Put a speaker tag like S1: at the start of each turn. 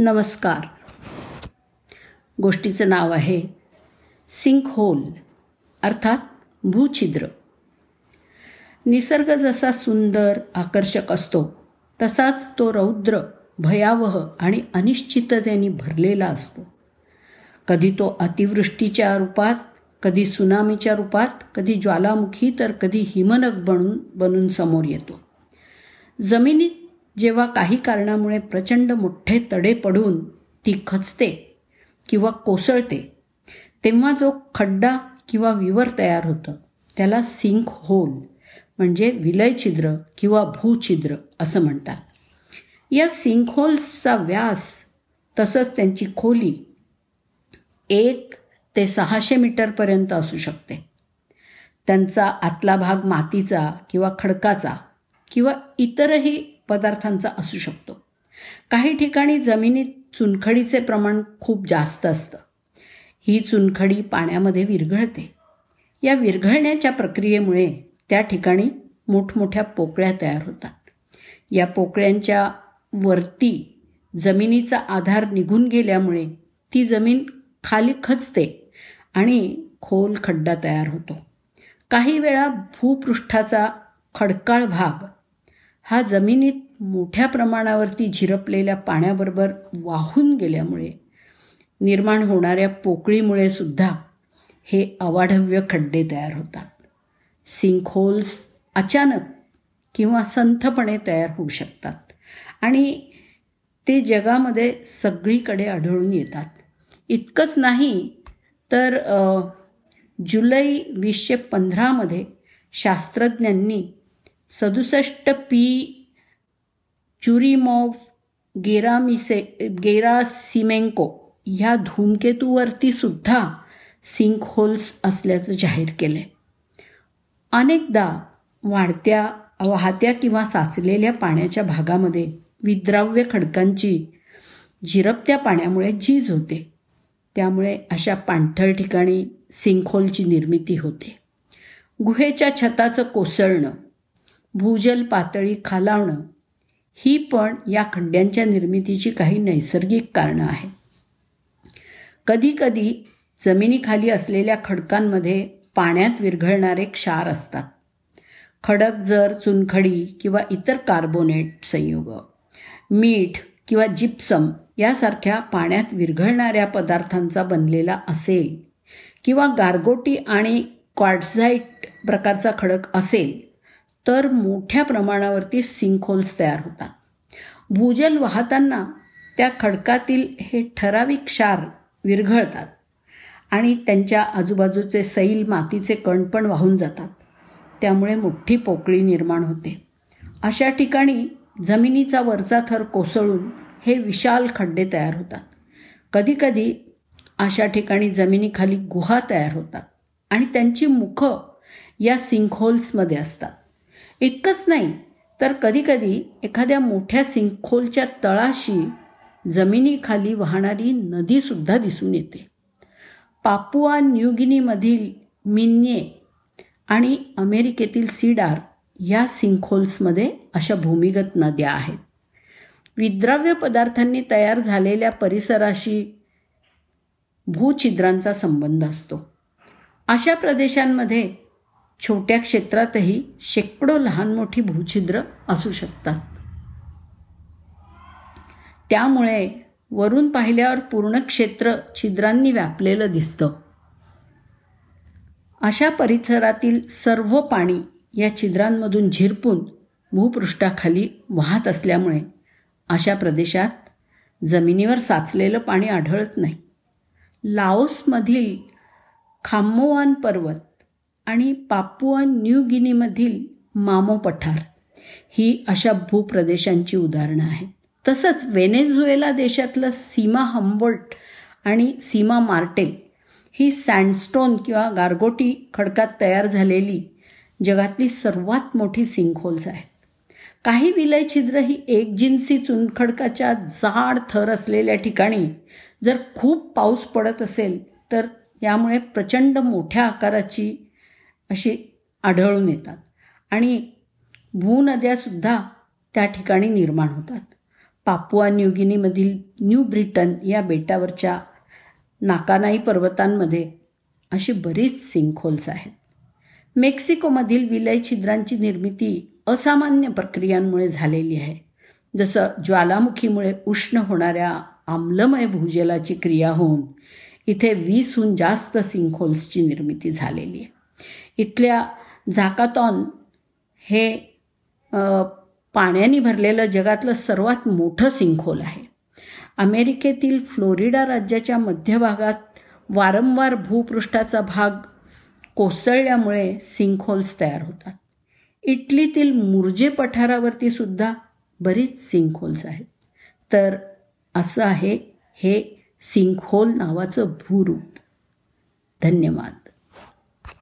S1: नमस्कार. गोष्टीचं नाव आहे सिंक होल अर्थात भूछिद्र. निसर्ग जसा सुंदर आकर्षक असतो तसाच तो रौद्र भयावह आणि अनिश्चिततेने भरलेला असतो. कधी तो अतिवृष्टीच्या रूपात कधी सुनामीच्या रूपात कधी ज्वालामुखी तर कधी हिमनग बनून बनून समोर येतो. जमिनीत जेव्हा काही कारणामुळे प्रचंड मोठे तडे पडून ती खचते किंवा कोसळते तेव्हा जो खड्डा किंवा विवर तयार होतं त्याला सिंक होल म्हणजे विलय छिद्र किंवा भूछिद्र असं म्हणतात. या सिंक होल्सचा व्यास तसंच त्यांची खोली एक ते सहाशे मीटरपर्यंत असू शकते. त्यांचा आतला भाग मातीचा किंवा खडकाचा किंवा इतरही पदार्थांचा असू शकतो. काही ठिकाणी जमिनीत चुनखडीचे प्रमाण खूप जास्त असतं. ही चुनखडी पाण्यामध्ये विरघळते. या विरघळण्याच्या प्रक्रियेमुळे त्या ठिकाणी मोठमोठ्या पोकळ्या तयार होतात. या पोकळ्यांच्या वरती जमिनीचा आधार निघून गेल्यामुळे ती जमीन खाली खचते आणि खोल खड्डा तयार होतो. काही वेळा भूपृष्ठाचा खडकाळ भाग हा जमिनीत मोठ्या प्रमाणावरती झिरपलेल्या पाण्याबरोबर वाहून गेल्यामुळे निर्माण होणाऱ्या पोकळीमुळे सुद्धा हे अवाढव्य खड्डे तयार होतात. सिंकहोल्स अचानक किंवा संथपणे तयार होऊ शकतात आणि ते जगामध्ये सगळीकडे आढळून येतात. इतकंच नाही तर जुलै वीसशे पंधरामध्ये शास्त्रज्ञांनी सदुसष्ट पी चुरीमॉव गेरामिसे गेरासिमेंको ह्या धूमकेतूवरती सुद्धा सिंक होल्स असल्याचं जाहीर केलं अनेकदा वाढत्या वाहत्या किंवा साचलेल्या पाण्याच्या भागामध्ये विद्राव्य खडकांची झिरपत्या पाण्यामुळे झीज होते. त्यामुळे अशा पाणथळ ठिकाणी सिंकहोलची निर्मिती होते. गुहेच्या छताचं कोसळणं भूजल पातळी खालावणं ही पण या खड्ड्यांच्या निर्मितीची काही नैसर्गिक कारणं आहेत. कधीकधी जमिनीखाली असलेल्या खडकांमध्ये पाण्यात विरघळणारे क्षार असतात. खडक जर चुनखडी किंवा इतर कार्बोनेट संयुग मीठ किंवा जिप्सम यासारख्या पाण्यात विरघळणाऱ्या पदार्थांचा बनलेला असेल किंवा गारगोटी आणि क्वार्ट्झाईट प्रकारचा खडक असेल तर मोठ्या प्रमाणावरती सिंकहोल्स तयार होतात. भूजल वाहताना त्या खडकातील हे ठराविक क्षार विरघळतात आणि त्यांच्या आजूबाजूचे सैल मातीचे कण पण वाहून जातात. त्यामुळे मोठी पोकळी निर्माण होते. अशा ठिकाणी जमिनीचा वरचा थर कोसळून हे विशाल खड्डे तयार होतात. कधीकधी अशा ठिकाणी जमिनीखाली गुहा तयार होतात आणि त्यांची मुखं या सिंकहोल्समध्ये असतात. इतकंच नाही तर कधीकधी एखाद्या मोठ्या सिंखोलच्या तळाशी जमिनीखाली वाहणारी नदीसुद्धा दिसून येते. पापुआ न्यूगिनीमधील मिन्ये आणि अमेरिकेतील सीडार या सिंखोल्समध्ये अशा भूमिगत नद्या आहेत. विद्राव्य पदार्थांनी तयार झालेल्या परिसराशी भूछिद्रांचा संबंध असतो. अशा प्रदेशांमध्ये छोट्या क्षेत्रातही शेकडो लहान मोठी भूछिद्र असू शकतात. त्यामुळे वरून पाहिल्यावर पूर्ण क्षेत्र छिद्रांनी व्यापलेलं दिसतं. अशा परिसरातील सर्व पाणी या छिद्रांमधून झिरपून भूपृष्ठाखाली वाहत असल्यामुळे अशा प्रदेशात जमिनीवर साचलेलं पाणी आढळत नाही. लाओसमधील खाम्मोवान पर्वत आणि पापुआ न्यू गिनीमधील मामो पठार ही अशा भूप्रदेशांची उदाहरणं आहेत. तसंच वेनेझुएला देशातलं सीमा हंबोल्ट आणि सीमा मार्टेल ही सँडस्टोन किंवा गारगोटी खडकात तयार झालेली जगातली सर्वात मोठी सिंकहोल्स आहेत. काही विलय छिद्र ही एक जिन्सी चुनखडकाच्या जाड थर असलेल्या ठिकाणी जर खूप पाऊस पडत असेल तर यामुळे प्रचंड मोठ्या आकाराची अशी आढळून येतात. आणि भूनद्यासुद्धा त्या ठिकाणी निर्माण होतात. पापुआ न्यूगिनीमधील न्यू ब्रिटन या बेटावरच्या नाकानाई पर्वतांमध्ये अशी बरीच सिंकहोल्स आहेत. मेक्सिकोमधील विलय छिद्रांची निर्मिती असामान्य प्रक्रियांमुळे झालेली आहे. जसं ज्वालामुखीमुळे उष्ण होणाऱ्या आम्लमय भूजलाची क्रिया होऊन इथे वीसहून जास्त सिंकहोल्सची निर्मिती झालेली आहे. इथल्या झाकातॉन हे पाण्याने भरलेलं जगातलं सर्वात मोठं सिंकहोल आहे. अमेरिकेतील फ्लोरिडा राज्याच्या मध्यभागात वारंवार भूपृष्ठाचा भाग कोसळल्यामुळे सिंकहोल्स तयार होतात. इटलीतील मुर्जे पठारावरती सुद्धा बरीच सिंकहोल्स आहेत. तर असं आहे हे सिंकहोल नावाचं भूरूप. धन्यवाद.